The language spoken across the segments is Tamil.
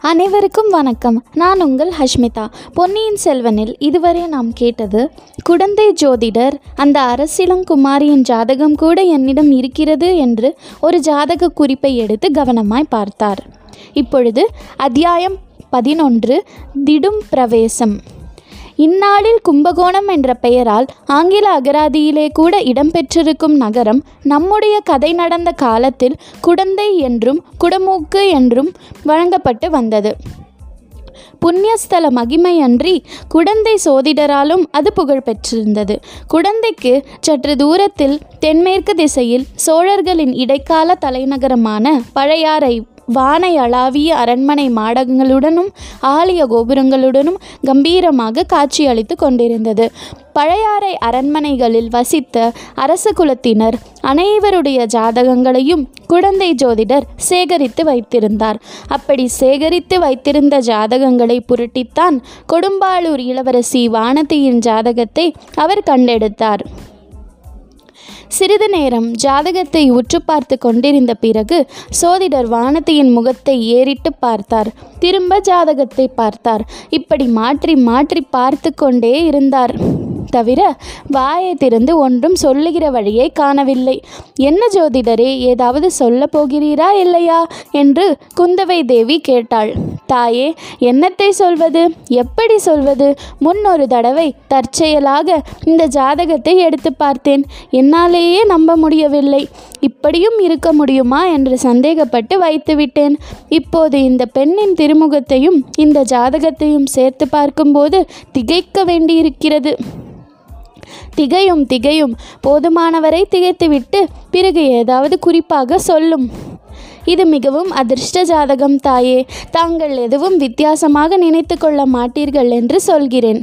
அனைவருக்கும் வணக்கம். நான் உங்கள் ஹஷ்மிதா. பொன்னியின் செல்வனில் இதுவரை நாம் கேட்டது குடந்தை ஜோதிடர் அந்த அரசிலங்குமாரியின் ஜாதகம் கூட என்னிடம் இருக்கிறது என்று ஒரு ஜாதக குறிப்பை எடுத்து கவனமாய் பார்த்தார். இப்பொழுது அத்தியாயம் பதினொன்று திடும் பிரவேசம். இந்நாளில் கும்பகோணம் என்ற பெயரால் ஆங்கில அகராதியிலே கூட இடம்பெற்றிருக்கும் நகரம் நம்முடைய கதை நடந்த காலத்தில் குடந்தை என்றும் குடமூக்கு என்றும் வழங்கப்பட்டு வந்தது. புண்ணியஸ்தல மகிமையன்றி குடந்தை சோதிடராலும் அது புகழ் பெற்றிருந்தது. குடந்தைக்கு சற்று தூரத்தில் தென்மேற்கு திசையில் சோழர்களின் இடைக்கால தலைநகரமான பழையாறை வானை அளாவிய அரண்மனை மாடங்களுடனும் ஆலய கோபுரங்களுடனும் கம்பீரமாக காட்சியளித்து கொண்டிருந்தது. பழையாறை அரண்மனைகளில் வசித்த அரச குலத்தினர் அனைவருடைய ஜாதகங்களையும் குழந்தை ஜோதிடர் சேகரித்து வைத்திருந்தார். அப்படி சேகரித்து வைத்திருந்த ஜாதகங்களை புரட்டித்தான் கொடும்பாளூர் இளவரசி வானதியின் ஜாதகத்தை அவர் கண்டெடுத்தார். சிறிது நேரம் ஜாதகத்தை உற்று பார்த்து கொண்டிருந்த பிறகு சோதிடர் வானதியின் முகத்தை ஏறிட்டு பார்த்தார். திரும்ப ஜாதகத்தை பார்த்தார். இப்படி மாற்றி மாற்றி பார்த்து கொண்டே இருந்தார். தவிர வாயை திறந்து ஒன்றும் சொல்லுகிற வழியை காணவில்லை. என்ன ஜோதிடரே ஏதாவது சொல்ல போகிறீரா இல்லையா? என்று குந்தவை தேவி கேட்டாள். தாயே என்னத்தை சொல்வது? எப்படி சொல்வது? முன் ஒரு தடவை தற்செயலாக இந்த ஜாதகத்தை எடுத்து பார்த்தேன். என்னாலேயே நம்ப முடியவில்லை. இப்படியும் இருக்க முடியுமா? என்று சந்தேகப்பட்டு வைத்துவிட்டேன் இப்போது இந்த பெண்ணின் திருமுகத்தையும் இந்த ஜாதகத்தையும் சேர்த்து பார்க்கும்போது திகைக்க வேண்டியிருக்கிறது. திகையும் திகையும். போதுமானவரை திகைத்துவிட்டு பிறகு ஏதாவது குறிப்பாக சொல்லும். இது மிகவும் அதிர்ஷ்ட ஜாதகம் தாயே. தாங்கள் எதுவும் வித்தியாசமாக நினைத்து கொள்ள மாட்டீர்கள் என்று சொல்கிறேன்.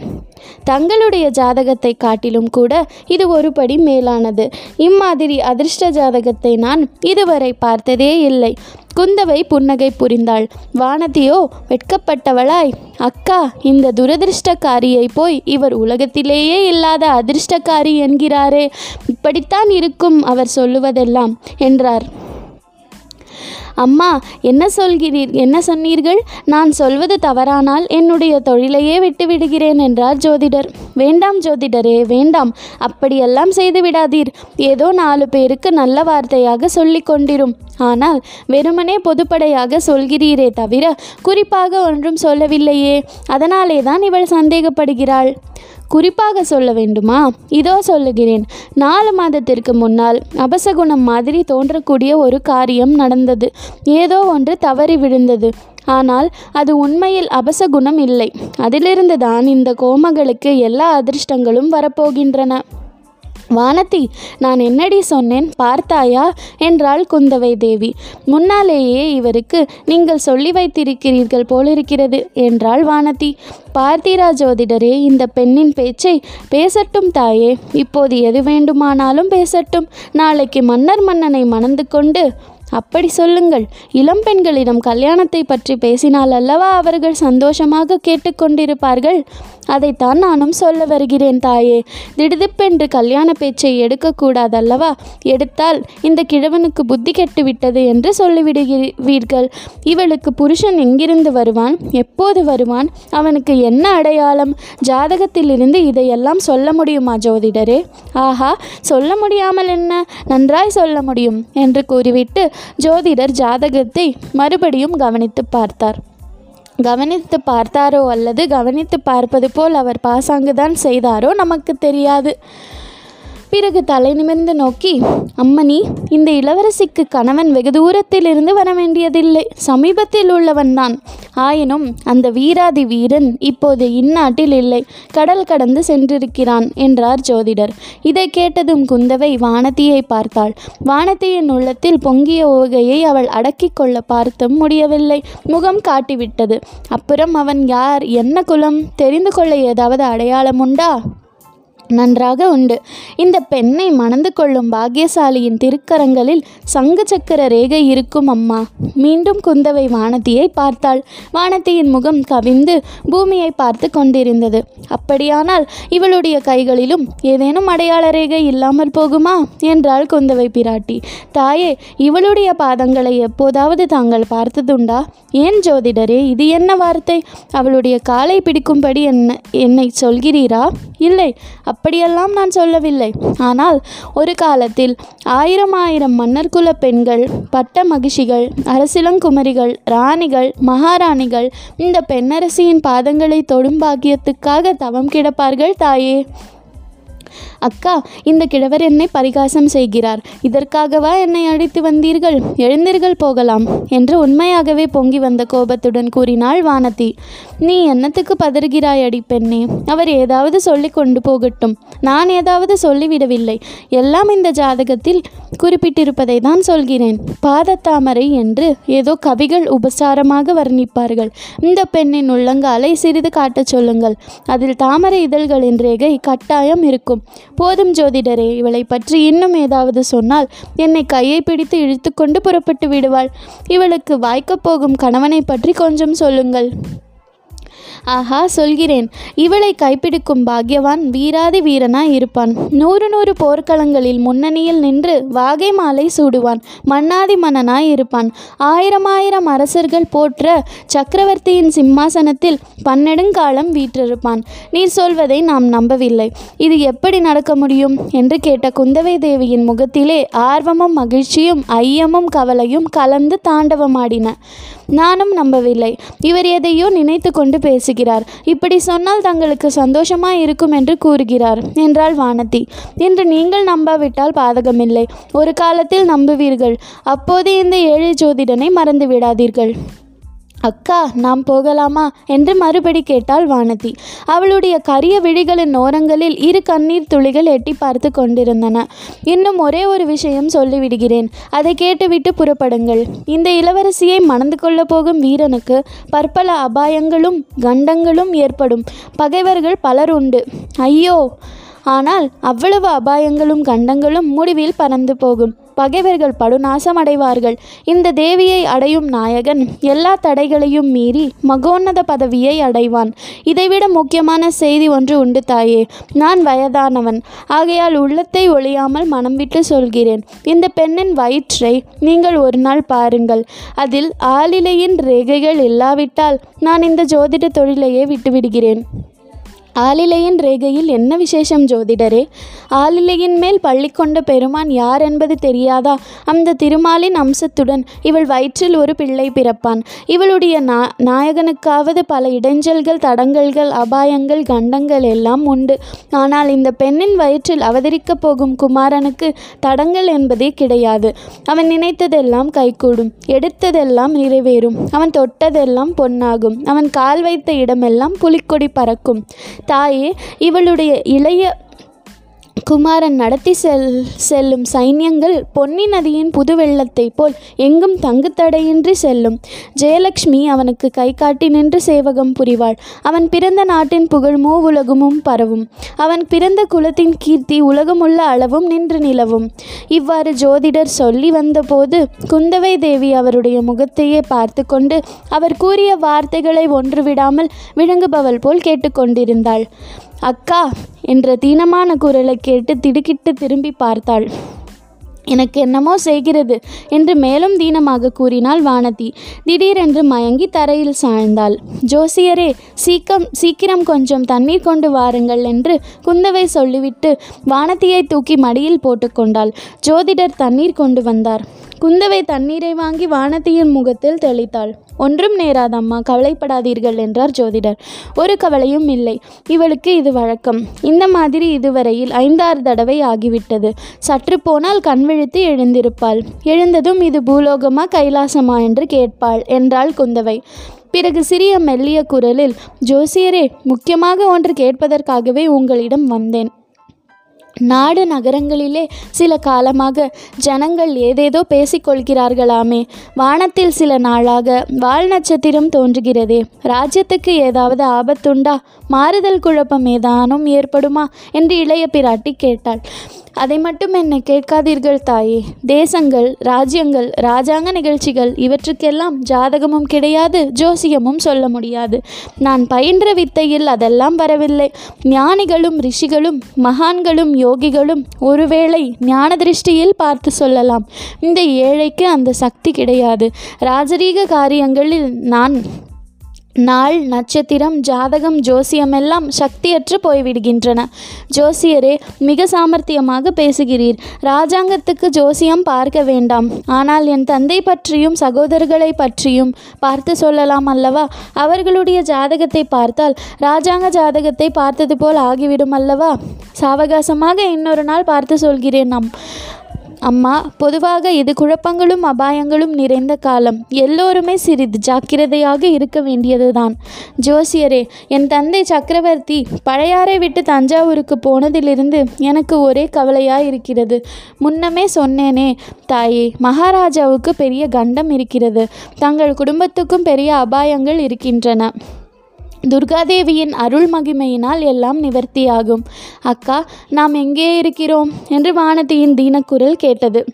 தங்களுடைய ஜாதகத்தை காட்டிலும் கூட இது ஒருபடி மேலானது. இம்மாதிரி அதிர்ஷ்ட ஜாதகத்தை நான் இதுவரை பார்த்ததே இல்லை. குந்தவை புன்னகை புரிந்தாள். வானதியோ வெட்கப்பட்டவளாய். அக்கா இந்த துரதிருஷ்டக்காரியை போய் இவர் உலகத்திலேயே இல்லாத அதிர்ஷ்டக்காரி என்கிறாரே. இப்படித்தான் இருக்கும் அவர் சொல்லுவதெல்லாம் என்றார். அம்மா என்ன சொல்கிறீர் என்ன சொன்னீர்கள்? நான் சொல்வது தவறானால் என்னுடைய தொழிலையே விட்டு விடுகிறேன் என்றார் ஜோதிடர். வேண்டாம் ஜோதிடரே வேண்டாம். அப்படியெல்லாம் செய்து விடாதீர். ஏதோ நாலு பேருக்கு நல்ல வார்த்தையாக சொல்லிக் கொண்டிரும். ஆனால் வெறுமனே பொதுப்படையாக சொல்கிறீரே தவிர குறிப்பாக ஒன்றும் சொல்லவில்லையே. அதனாலே தான் இவள் சந்தேகப்படுகிறாள். குறிப்பாக சொல்ல வேண்டுமா? இதோ சொல்லுகிறேன். நாலு மாதத்திற்கு முன்னால் அபசகுணம் மாதிரி தோன்றக்கூடிய ஒரு காரியம் நடந்தது. ஏதோ ஒன்று தவறி விழுந்தது. ஆனால் அது உண்மையில் அபசகுணம் இல்லை. அதிலிருந்து தான் இந்த கோமகளுக்கு எல்லா அதிர்ஷ்டங்களும் வரப்போகின்றன. வானதி நான் என்னடி சொன்னேன்? பார்த்தாயா? என்றாள் குந்தவை தேவி. முன்னாலேயே இவருக்கு நீங்கள் சொல்லி வைத்திருக்கிறீர்கள் போலிருக்கிறது என்றாள் வானதி. பார்த்திரா ஜோதிடரே இந்த பெண்ணின் பேச்சை பேசட்டும் தாயே. இப்போது எது வேண்டுமானாலும் பேசட்டும். நாளைக்கு மன்னர் மன்னனை மணந்து கொண்டு அப்படி சொல்லுங்கள். இளம் பெண்களிடம் கல்யாணத்தை பற்றி பேசினால் அல்லவா அவர்கள் சந்தோஷமாக கேட்டுக்கொண்டிருப்பார்கள் அதைத்தான் நானும் சொல்ல வருகிறேன் தாயே. திடுதிப்பென்று கல்யாண பேச்சை எடுக்கக்கூடாதல்லவா எடுத்தால் இந்த கிழவனுக்கு புத்தி கெட்டுவிட்டது என்று சொல்லிவிடுகிறீர்கள். இவளுக்கு புருஷன் எங்கிருந்து வருவான்? எப்போது வருவான்? அவனுக்கு என்ன அடையாளம்? ஜாதகத்திலிருந்து இதையெல்லாம் சொல்ல முடியுமா ஜோதிடரே? ஆஹா சொல்ல முடியாமல் என்ன? நன்றாய் சொல்ல முடியும் என்று கூறிவிட்டு ஜோதிடர் ஜாதகத்தை மறுபடியும் கவனித்து பார்த்தார். கவனித்து பார்த்தாரோ அல்லது கவனித்து பார்ப்பது போல் அவர் பாசாங்குதான் செய்தாரோ நமக்கு தெரியாது. பிறகு தலை நிமிர்ந்து நோக்கி அம்மணி இந்த இளவரசிக்கு கணவன் வெகு தூரத்திலிருந்து வர வேண்டியதில்லை சமீபத்தில் உள்ளவன்தான் ஆயினும் அந்த வீராதி வீரன் இப்போது இந்நாட்டில் இல்லை. கடல் கடந்து சென்றிருக்கிறான் என்றார் ஜோதிடர். இதை கேட்டதும் குந்தவை வானதியை பார்த்தாள். வானதியின் உள்ளத்தில் பொங்கிய ஓகையை அவள் அடக்கிக் கொள்ள பார்த்தும் முடியவில்லை. முகம் காட்டிவிட்டது. அப்புறம் அவன் யார்? என்ன குலம்? தெரிந்து கொள்ள ஏதாவது அடையாளம் உண்டா? நன்றாக உண்டு. இந்த பெண்ணை மணந்து கொள்ளும் பாக்கியசாலியின் திருக்கரங்களில் சங்கு சக்கர ரேகை இருக்கும் அம்மா. மீண்டும் குந்தவை வானதியை பார்த்தாள். வானதியின் முகம் கவிந்து பூமியை பார்த்து கொண்டிருந்தது. அப்படியானால் இவளுடைய கைகளிலும் ஏதேனும் அடையாள ரேகை இல்லாமல் போகுமா? என்றாள் குந்தவை பிராட்டி. தாயே இவளுடைய பாதங்களை எப்போதாவது தாங்கள் பார்த்ததுண்டா? ஏன் ஜோதிடரே இது என்ன வார்த்தை? அவளுடைய காலை பிடிக்கும்படி என்ன என்னை சொல்கிறீரா? இல்லை அப்படியெல்லாம் நான் சொல்லவில்லை. ஆனால் ஒரு காலத்தில் ஆயிரம் ஆயிரம் மன்னர்குல பெண்கள் பட்ட மகிழ்ச்சிகள் அரசிலங்குமரிகள் ராணிகள் மகாராணிகள் இந்த பெண்ணரசியின் பாதங்களை தொடும் பாக்கியத்துக்காக தவம் கிடப்பார்கள் தாயே. அக்கா இந்த கிழவர் என்னை பரிகாசம் செய்கிறார். இதற்காகவா என்னை அழைத்து வந்தீர்கள்? எழுந்தீர்கள் போகலாம் என்று உண்மையாகவே பொங்கி வந்த கோபத்துடன் கூறினாள் வானதி. நீ என்னத்துக்கு பதறுகிறாய் அடி பெண்ணே? அவர் ஏதாவது சொல்லி கொண்டு போகட்டும். நான் ஏதாவது சொல்லிவிடவில்லை. எல்லாம் இந்த ஜாதகத்தில் குறிப்பிட்டிருப்பதை தான் சொல்கிறேன். பாதத்தாமரை என்று ஏதோ கவிகள் உபசாரமாக வர்ணிப்பார்கள். இந்த பெண்ணின் உள்ளங்காலை சிறிது காட்டச் சொல்லுங்கள். அதில் தாமரை இதழ்களின் ரேகை கட்டாயம் இருக்கும். போதும் ஜோதிடரே இவளை பற்றி இன்னும் ஏதாவது சொன்னால் என்னை கையை பிடித்து இழுத்துக்கொண்டு புறப்பட்டு விடுவாள். இவளுக்கு வாய்க்கப் போகும் கணவனை பற்றி கொஞ்சம் சொல்லுங்கள். ஆஹா சொல்கிறேன். இவளை கைப்பிடிக்கும் பாக்யவான் வீராதி வீரனாய் இருப்பான். நூறு நூறு போர்க்களங்களில் முன்னணியில் நின்று வாகை மாலை சூடுவான். மன்னாதி மன்னனாய் இருப்பான். ஆயிரம் ஆயிரம் அரசர்கள் போற்ற சக்கரவர்த்தியின் சிம்மாசனத்தில் பன்னெடுங்காலம் வீற்றிருப்பான். நீர் சொல்வதை நாம் நம்பவில்லை. இது எப்படி நடக்க முடியும்? என்று கேட்ட குந்தவை தேவியின் முகத்திலே ஆர்வமும் மகிழ்ச்சியும் ஐயமும் கவலையும் கலந்து தாண்டவமாடின. நானும் நம்பவில்லை. இவர் எதையோ நினைத்து கொண்டு பேசுகிறார். இப்படி சொன்னால் தங்களுக்கு சந்தோஷமாய் இருக்கும் என்று கூறுகிறார் என்றாள் வானதி. இன்று நீங்கள் நம்பாவிட்டால் பாதகமில்லை. ஒரு காலத்தில் நம்புவீர்கள். அப்போது இந்த ஏழை ஜோதிடனை மறந்து விடாதீர்கள் அக்கா நாம் போகலாமா? என்று மறுபடி கேட்டாள் வானதி. அவளுடைய கரிய விழிகளின் ஓரங்களில் இரு கண்ணீர் துளிகள் எட்டி பார்த்து கொண்டிருந்தன. இன்னும் ஒரே ஒரு விஷயம் சொல்லிவிடுகிறேன். அதை கேட்டுவிட்டு புறப்படுங்கள். இந்த இளவரசியை மணந்து கொள்ளப் போகும் வீரனுக்கு பற்பல அபாயங்களும் கண்டங்களும் ஏற்படும். பகைவர்கள் பலர் உண்டு. ஐயோ! ஆனால் அவ்வளவு அபாயங்களும் கண்டங்களும் முடிவில் பறந்து போகும். பகைவர்கள் படுநாசமடைவார்கள். இந்த தேவியை அடையும் நாயகன் எல்லா தடைகளையும் மீறி மகோன்னத பதவியை அடைவான். இதைவிட முக்கியமான செய்தி ஒன்று உண்டு தாயே. நான் வயதானவன். ஆகையால் உள்ளத்தை ஒழியாமல் மனம் விட்டு சொல்கிறேன். இந்த பெண்ணின் வயிற்றை நீங்கள் ஒரு நாள் பாருங்கள். அதில் ஆளிலையின் ரேகைகள் இல்லாவிட்டால் நான் இந்த ஜோதிட தொழிலையே விட்டுவிடுகிறேன். ஆலிலையின் ரேகையில் என்ன விசேஷம் ஜோதிடரே? ஆலிலையின் மேல் பள்ளி கொண்ட பெருமான் யார் என்பது தெரியாதா? அந்த திருமாலின் அம்சத்துடன் இவள் வயிற்றில் ஒரு பிள்ளை பிறப்பான். இவளுடைய நா நாயகனுக்காவது பல இடைஞ்சல்கள் தடங்கல்கள் அபாயங்கள் கண்டங்கள் எல்லாம் உண்டு. ஆனால் இந்த பெண்ணின் வயிற்றில் அவதரிக்கப் போகும் குமாரனுக்கு தடங்கள் என்பதே கிடையாது. அவன் நினைத்ததெல்லாம் கைகூடும் எடுத்ததெல்லாம் நிறைவேறும். அவன் தொட்டதெல்லாம் பொன்னாகும். அவன் கால் வைத்த இடமெல்லாம் புலிக்கொடி பறக்கும். தாயே இவளுடைய இளைய குமாரன் நடத்தி செல் செல்லும் சைன்யங்கள் பொன்னி நதியின் புது வெள்ளத்தைப் போல் எங்கும் தங்குத்தடையின்றி செல்லும். ஜெயலக்ஷ்மி அவனுக்கு கை காட்டி நின்று சேவகம் புரிவாள். அவன் பிறந்த நாட்டின் புகழ் மூ உலகமும் பரவும். அவன் பிறந்த குலத்தின் கீர்த்தி உலகமுள்ள அளவும் நின்று நிலவும். இவ்வாறு ஜோதிடர் சொல்லி வந்தபோது குந்தவை தேவி அவருடைய முகத்தையே பார்த்து கொண்டு அவர் கூறிய வார்த்தைகளை ஒன்று விடாமல் விளங்குபவள் போல் கேட்டுக்கொண்டிருந்தாள் அக்கா என்ற தீனமான குரலை கேட்டு திடுக்கிட்டு திரும்பி பார்த்தாள். எனக்கு என்னமோ செய்கிறது என்று மேலும் தீனமாக கூறினாள் வானதி. திடீரென்று மயங்கி தரையில் சாய்ந்தாள். ஜோசியரே சீக்கம் சீக்கிரம் கொஞ்சம் தண்ணீர் கொண்டு வாருங்கள் என்று குந்தவை சொல்லிவிட்டு வானதியை தூக்கி மடியில் போட்டுக்கொண்டாள் ஜோதிடர் தண்ணீர் கொண்டு வந்தார். குந்தவை தண்ணீரை வாங்கி வானத்தியின் முகத்தில் தெளித்தாள். ஒன்றும் நேராதம்மா கவலைப்படாதீர்கள் என்றார் ஜோதிடர். ஒரு கவலையும் இல்லை. இவளுக்கு இது வழக்கம். இந்த மாதிரி இதுவரையில் ஐந்தாறு தடவை ஆகிவிட்டது. சற்று போனால் கண் விழித்து எழுந்திருப்பாள். எழுந்ததும் இது பூலோகமா கைலாசமா என்று கேட்பாள் என்றாள் குந்தவை. பிறகு சிறிய மெல்லிய குரலில் ஜோசியரே முக்கியமாக ஒன்று கேட்பதற்காகவே உங்களிடம் வந்தேன். நாடு நகரங்களிலே சில காலமாக ஜனங்கள் ஏதேதோ பேசிக்கொள்கிறார்களாமே. வானத்தில் சில நாளாக வால் நட்சத்திரம் தோன்றுகிறதே. ராஜ்யத்துக்கு ஏதாவது ஆபத்துண்டா? மாறுதல் குழப்பம் ஏதானும் ஏற்படுமா? என்று இளைய பிராட்டி கேட்டாள். அதை மட்டும் என்னை கேட்காதீர்கள் தாயே. தேசங்கள் ராஜ்யங்கள் ராஜாங்க நிகழ்ச்சிகள் இவற்றுக்கெல்லாம் ஜாதகமும் கிடையாது ஜோசியமும் சொல்ல முடியாது. நான் பயின்ற வித்தையில் அதெல்லாம் வரவில்லை. ஞானிகளும் ரிஷிகளும் மகான்களும் யோகிகளும் ஒருவேளை ஞான திருஷ்டியில் பார்த்து சொல்லலாம். இந்த ஏழைக்கு அந்த சக்தி கிடையாது. ராஜரீக காரியங்களில் நான் நாள் நட்சத்திரம் ஜாதகம் ஜோசியமெல்லாம் சக்தியற்று போய்விடுகின்றன. ஜோசியரே மிக சாமர்த்தியமாக பேசுகிறீர். ராஜாங்கத்துக்கு ஜோசியம் பார்க்க வேண்டாம். ஆனால் என் தந்தை பற்றியும் சகோதரர்களை பற்றியும் பார்த்து சொல்லலாம் அல்லவா? அவர்களுடைய ஜாதகத்தை பார்த்தால் ராஜாங்க ஜாதகத்தை பார்த்தது போல் ஆகிவிடும் அல்லவா? சாவகாசமாக இன்னொரு நாள் பார்த்து சொல்கிறேன் நாம். அம்மா பொதுவாக இது குழப்பங்களும் அபாயங்களும் நிறைந்த காலம். எல்லோருமே சிறிது ஜாக்கிரதையாக இருக்க வேண்டியதுதான். ஜோசியரே என் தந்தை சக்கரவர்த்தி பழையாறை விட்டு தஞ்சாவூருக்கு போனதிலிருந்து எனக்கு ஒரே கவலையாக இருக்கிறது முன்னமே சொன்னேனே தாயே மகாராஜாவுக்கு பெரிய கண்டம் இருக்கிறது. தங்கள் குடும்பத்துக்கும் பெரிய அபாயங்கள் இருக்கின்றன. துர்காதேவியின் அருள் மகிமையினால் எல்லாம் நிவர்த்தியாகும். அக்கா நாம் எங்கே இருக்கிறோம்? என்று வானதியின் தீனக்குரல் கேட்டது.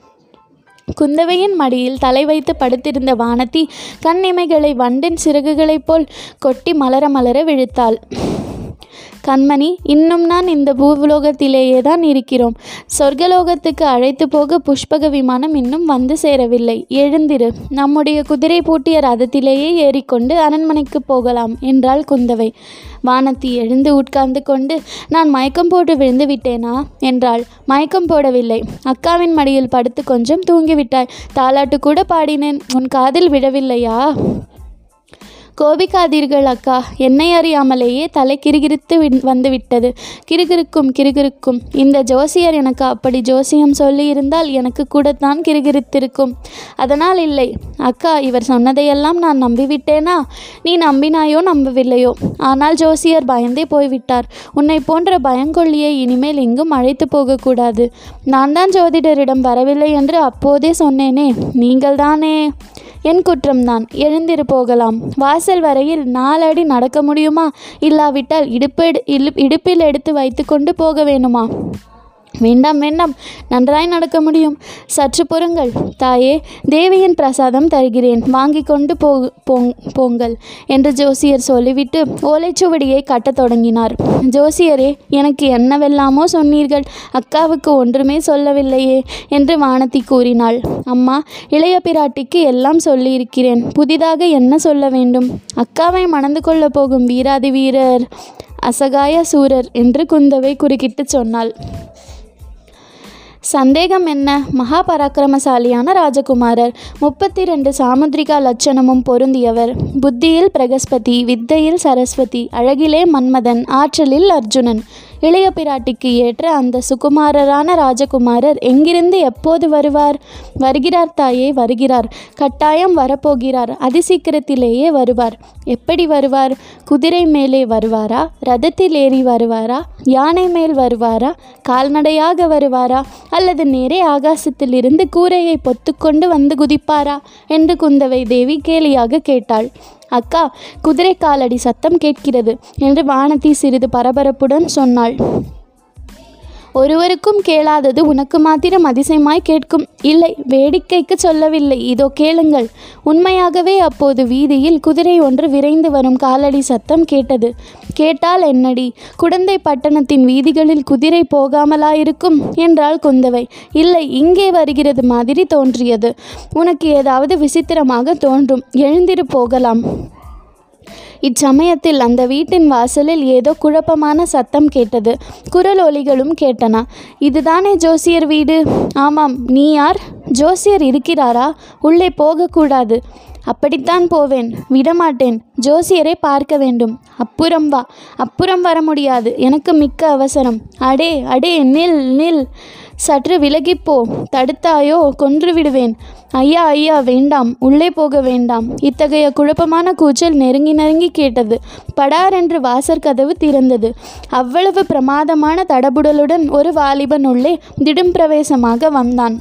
குந்தவையின் மடியில் தலை வைத்து படுத்திருந்த வானதி கண்ணிமைகளை வண்டின் சிறகுகளைப் போல் கொட்டி மலர மலர விழித்தாள். கண்மணி இன்னும் நான் இந்த பூவுலோகத்திலேயே தான் இருக்கிறோம். சொர்க்கலோகத்துக்கு அழைத்து போக புஷ்பக விமானம் இன்னும் வந்து சேரவில்லை. எழுந்திரு. நம்முடைய குதிரை பூட்டிய ரதத்திலேயே ஏறிக்கொண்டு அரண்மனைக்கு போகலாம் என்றாள் குந்தவை. வானத்தி எழுந்து உட்கார்ந்து கொண்டு நான் மயக்கம் போட்டு விழுந்து விட்டேனா? என்றாள். மயக்கம் போடவில்லை. அக்காவின் மடியில் படுத்து கொஞ்சம் தூங்கிவிட்டாய். தாலாட்டு கூட பாடினேன். உன் காதில் விழவில்லையா? கோபிக்காதீர்கள் அக்கா. என்னை அறியாமலேயே தலை கிறுகிறுத்து வி- வந்துவிட்டது. கிறுகிறுக்கும் கிறுகிறுக்கும் இந்த ஜோசியர் எனக்கு அப்படி ஜோசியம் சொல்லியிருந்தால் எனக்கு கூடத்தான் கிறுகிறுத்திருக்கும் அதனால் இல்லை. அக்கா இவர் சொன்னதையெல்லாம் நான் நம்பிவிட்டேனா? நீ நம்பினாயோ நம்பவில்லையோ? ஆனால் ஜோசியர் பயந்தே போய்விட்டார். உன்னை போன்ற பயங்கொள்ளியை இனிமேல் எங்கும் அழைத்து போகக்கூடாது. நான் தான் ஜோதிடரிடம் வரவில்லை என்று அப்போதே சொன்னேனே. நீங்கள்தானே? என் குற்றம்தான். எழுந்திரு போகலாம். வாசல் வரையில் நாலடி நடக்க முடியுமா? இல்லாவிட்டால் இடுப்பு இடுப்பில் எடுத்து வைத்துக்கொண்டு போக வேணுமா? வேண்டாம் வேண்டாம். நன்றாய் நடக்க முடியும். சற்று பொறுங்கள். தாயே தேவியின் பிரசாதம் தருகிறேன். வாங்கி கொண்டு போ போங்- போங்கள் என்று ஜோசியர் சொல்லிவிட்டு ஓலைச்சுவடியை கட்டத் தொடங்கினார். ஜோசியரே எனக்கு என்னவெல்லாமோ சொன்னீர்கள். அக்காவுக்கு ஒன்றுமே சொல்லவில்லையே என்று வானதி கூறினாள். அம்மா இளைய பிராட்டிக்கு எல்லாம் சொல்லியிருக்கிறேன். புதிதாக என்ன சொல்ல வேண்டும்? அக்காவை மணந்து கொள்ளப் போகும் வீராதி வீரர் அசகாய சூரர் என்று குந்தவை குறுக்கிட்டு சொன்னாள். சந்தேகம் என்ன? மகா பராக்கிரமசாலியான ராஜகுமாரர். முப்பத்தி ரெண்டு சாமுத்ரிகா லட்சணமும் பொருந்தியவர். புத்தியில் பிரகஸ்பதி வித்தையில் சரஸ்வதி அழகிலே மன்மதன் ஆற்றலில் அர்ஜுனன். இளைய பிராட்டிக்கு ஏற்ற அந்த சுகுமாரரான ராஜகுமாரர் எங்கிருந்து எப்போது வருவார்? வருகிறார் தாயே வருகிறார். கட்டாயம் வரப்போகிறார். அதிசீக்கிரத்திலேயே வருவார். எப்படி வருவார்? குதிரை மேலே வருவாரா? ரதத்தில் ஏறி வருவாரா? யானை மேல் வருவாரா? கால்நடையாக வருவாரா? அல்லது நேரே ஆகாசத்திலிருந்து கூரையை பொத்துக்கொண்டு வந்து குதிப்பாரா? என்று குந்தவை தேவி கேலியாக கேட்டாள். அக்கா குதிரை காலடி சத்தம் கேட்கிறது என்று வானதி சிறிது பரபரப்புடன் சொன்னாள். ஒருவருக்கும் கேளாதது உனக்கு மாத்திரம் அதிசயமாய் கேட்கும். இல்லை வேடிக்கைக்கு சொல்லவில்லை. இதோ கேளுங்கள். உண்மையாகவே அப்போது வீதியில் குதிரை ஒன்று விரைந்து வரும் காலடி சத்தம் கேட்டது. கேட்டால் என்னடி? குடந்தை பட்டணத்தின் வீதிகளில் குதிரை போகாமலாயிருக்கும் என்றாள் குந்தவை. இல்லை இங்கே வருகிறது மாதிரி தோன்றியது. உனக்கு ஏதாவது விசித்திரமாக தோன்றும். எழுந்திரு போகலாம். இச்சமயத்தில் அந்த வீட்டின் வாசலில் ஏதோ குழப்பமான சத்தம் கேட்டது. குரல் ஒலிகளும் கேட்டன. இதுதானே ஜோசியர் வீடு? ஆமாம். நீ யார்? ஜோசியர் இருக்கிறாரா? உள்ளே போகக்கூடாது. அப்படித்தான் போவேன். விடமாட்டேன். ஜோசியரை பார்க்க வேண்டும். அப்புறம் வா. அப்புறம் வர முடியாது. எனக்கு மிக்க அவசரம். அடே அடே நில் நில். சற்று விலகிப்போ தடுத்தாயோ கொன்று விடுவேன் ஐயா ஐயா வேண்டாம் உள்ளே போக வேண்டாம். இத்தகைய குழப்பமான கூச்சல் நெருங்கி நெருங்கி கேட்டது. படார் என்று வாசற் கதவு திறந்தது. அவ்வளவு பிரமாதமான தடபுடலுடன் ஒரு வாலிபன் உள்ளே திடும் பிரவேசமாக வந்தான்.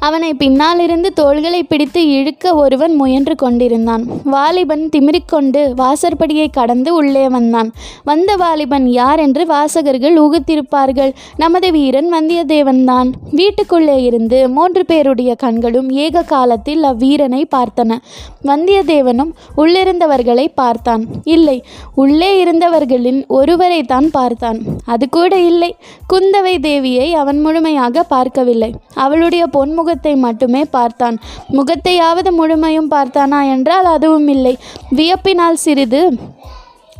அவனை பின்னாலிருந்து தோள்களை பிடித்து இழுக்க ஒருவன் முயன்று கொண்டிருந்தான். வாலிபன் திமிரிக்கொண்டு வாசற்படியை கடந்து உள்ளே வந்தான். வந்த வாலிபன் யார் என்று வாசகர்கள் ஊகித்திருப்பார்கள். நமது வீரன் வந்தியத்தேவன்தான். வீட்டுக்குள்ளே இருந்து மூன்று பேருடைய கண்களும் ஏக காலத்தில் அவ்வீரனை பார்த்தன. வந்தியத்தேவனும் உள்ளிருந்தவர்களை பார்த்தான். இல்லை உள்ளே இருந்தவர்களின் ஒருவரை தான் பார்த்தான். அது கூட இல்லை. குந்தவை தேவியை அவன் முழுமையாக பார்க்கவில்லை. அவளுடைய பொன்முகத்தை மட்டுமே பார்த்தான். முகத்தையாவது முழுமையும் பார்த்தானா என்றால் அதுவும் இல்லை வியப்பினால் சிறிது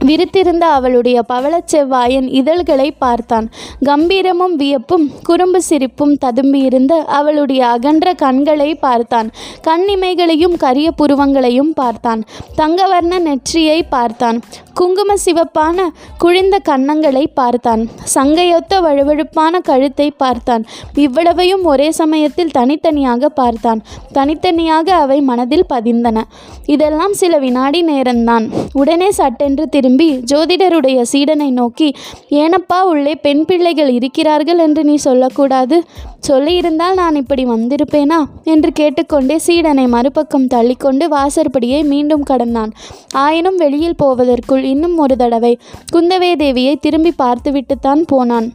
விரித்திருந்த அவளுடைய பவளச் செவ்வாயன் இதழ்களை பார்த்தான். கம்பீரமும் வியப்பும் குறும்பு சிரிப்பும் ததும்பியிருந்த அவளுடைய அகன்ற கண்களை பார்த்தான். கண்ணிமைகளையும் கரிய புருவங்களையும் பார்த்தான். தங்கவர்ண நெற்றியை பார்த்தான். குங்கும சிவப்பான குழிந்த கன்னங்களை பார்த்தான். சங்கையொத்த வழுவழுப்பான கழுத்தை பார்த்தான். இவ்வளவையும் ஒரே சமயத்தில் தனித்தனியாக பார்த்தான். தனித்தனியாக அவை மனதில் பதிந்தன. இதெல்லாம் சில வினாடி நேரம்தான். உடனே சட்டென்று திரும்பி ஜோதிடருடைய சீடனை நோக்கி ஏனப்பா உள்ளே பெண் பிள்ளைகள் இருக்கிறார்கள் என்று நீ சொல்லக்கூடாது. சொல்லியிருந்தால் நான் இப்படி வந்திருப்பேனா? என்று கேட்டுக்கொண்டே சீடனை மறுபக்கம் தள்ளிக்கொண்டு வாசற்படியை மீண்டும் கடந்தான். ஆயினும் வெளியில் போவதற்குள் இன்னும் ஒரு தடவை குந்தவை தேவியை திரும்பி பார்த்துவிட்டுத்தான் போனான்.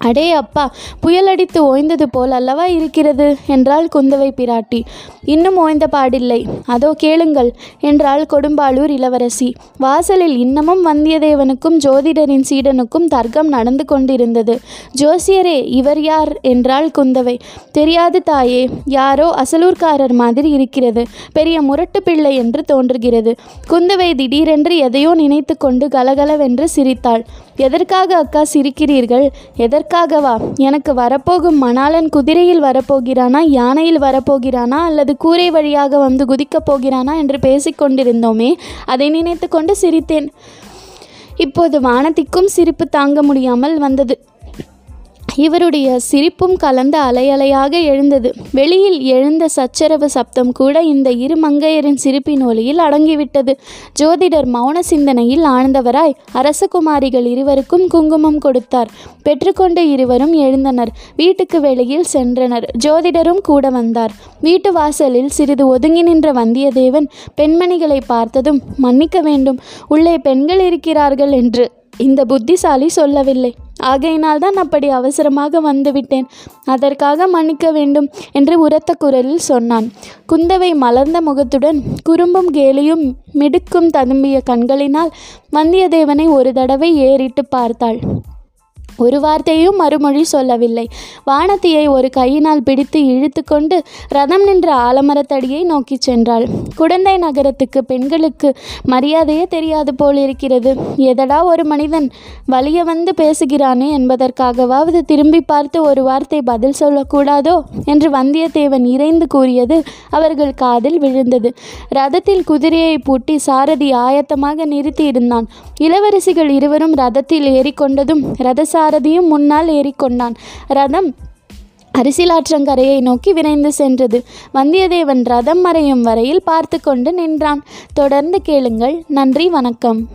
அடே அப்பா புயலடித்து ஓய்ந்தது போல் அல்லவா இருக்கிறது? என்றாள் குந்தவை பிராட்டி. இன்னும் ஓய்ந்த பாடில்லை. அதோ கேளுங்கள் என்றாள் கொடும்பாளூர் இளவரசி. வாசலில் இன்னமும் வந்தியத்தேவனுக்கும் ஜோதிடரின் சீடனுக்கும் தர்க்கம் நடந்து கொண்டிருந்தது. ஜோசியரே இவர் யார்? என்றாள் குந்தவை. தெரியாது தாயே யாரோ அசலூர்காரர் மாதிரி இருக்கிறது. பெரிய முரட்டு பிள்ளை என்று தோன்றுகிறது. குந்தவை திடீரென்று எதையோ நினைத்து கொண்டு கலகலவென்று சிரித்தாள். எதற்காக அக்கா சிரிக்கிறீர்கள்? எதற்காகவா எனக்கு வரப்போகும் மணாளன் குதிரையில் வரப்போகிறானா யானையில் வரப்போகிறானா அல்லது கூரை வழியாக வந்து குதிக்கப் போகிறானா என்று பேசிக்கொண்டிருந்தோமே அதை நினைத்து கொண்டு சிரித்தேன். இப்போது வானத்திற்கும் சிரிப்பு தாங்க முடியாமல் வந்தது. இவருடைய சிரிப்பும் கலந்த அலையலையாக எழுந்தது. வெளியில் எழுந்த சச்சரவு சப்தம் கூட இந்த இரு மங்கையரின் சிரிப்பின் ஒலியில் அடங்கிவிட்டது. ஜோதிடர் மௌன சிந்தனையில் ஆழ்ந்தவராய் அரசகுமாரிகள் இருவருக்கும் குங்குமம் கொடுத்தார். பெற்றுக்கொண்ட இருவரும் எழுந்தனர். வீட்டுக்கு வெளியில் சென்றனர். ஜோதிடரும் கூட வந்தார். வீட்டு வாசலில் சிறிது ஒதுங்கி நின்ற வந்தியத்தேவன் பெண்மணிகளை பார்த்ததும் மன்னிக்க வேண்டும். உள்ளே பெண்கள் இருக்கிறார்கள் என்று இந்த புத்திசாலி சொல்லவில்லை. ஆகையினால் தான் அப்படி அவசரமாக வந்துவிட்டேன். அதற்காக மன்னிக்க வேண்டும் என்று உரத்த குரலில் சொன்னான். குந்தவை மலர்ந்த முகத்துடன் குறும்பும் கேலியும் மிடுக்கும் ததும்பிய கண்களினால் வந்தியத்தேவனை ஒரு தடவை ஏறிட்டு பார்த்தாள். ஒரு வார்த்தையும் மறுமொழி சொல்லவில்லை. வானத்தியை ஒரு கையினால் பிடித்து இழுத்து கொண்டு ரதம் நின்ற ஆலமரத்தடியை நோக்கி சென்றாள். குடந்தை நகரத்துக்கு பெண்களுக்கு மரியாதையே தெரியாது போல் இருக்கிறது. எதடா ஒரு மனிதன் வலிய வந்து பேசுகிறானே என்பதற்காகவாவது திரும்பி பார்த்து ஒரு வார்த்தை பதில் சொல்லக்கூடாதோ என்று வந்தியத்தேவன் இறைந்து கூறியது அவர்கள் காதில் விழுந்தது. ரதத்தில் குதிரையை பூட்டி சாரதி ஆயத்தமாக நிறுத்தி இருந்தான் இளவரசிகள் இருவரும் ரதத்தில் ஏறிக்கொண்டதும் ரதசாரதியும் முன்னால் ஏறிக்கொண்டான். ரதம் அரிசிலாற்றங்கரையை நோக்கி விரைந்து சென்றது. வந்தியத்தேவன் ரதம் மறையும் வரையில் பார்த்து கொண்டு நின்றான். தொடர்ந்து கேளுங்கள். நன்றி வணக்கம்.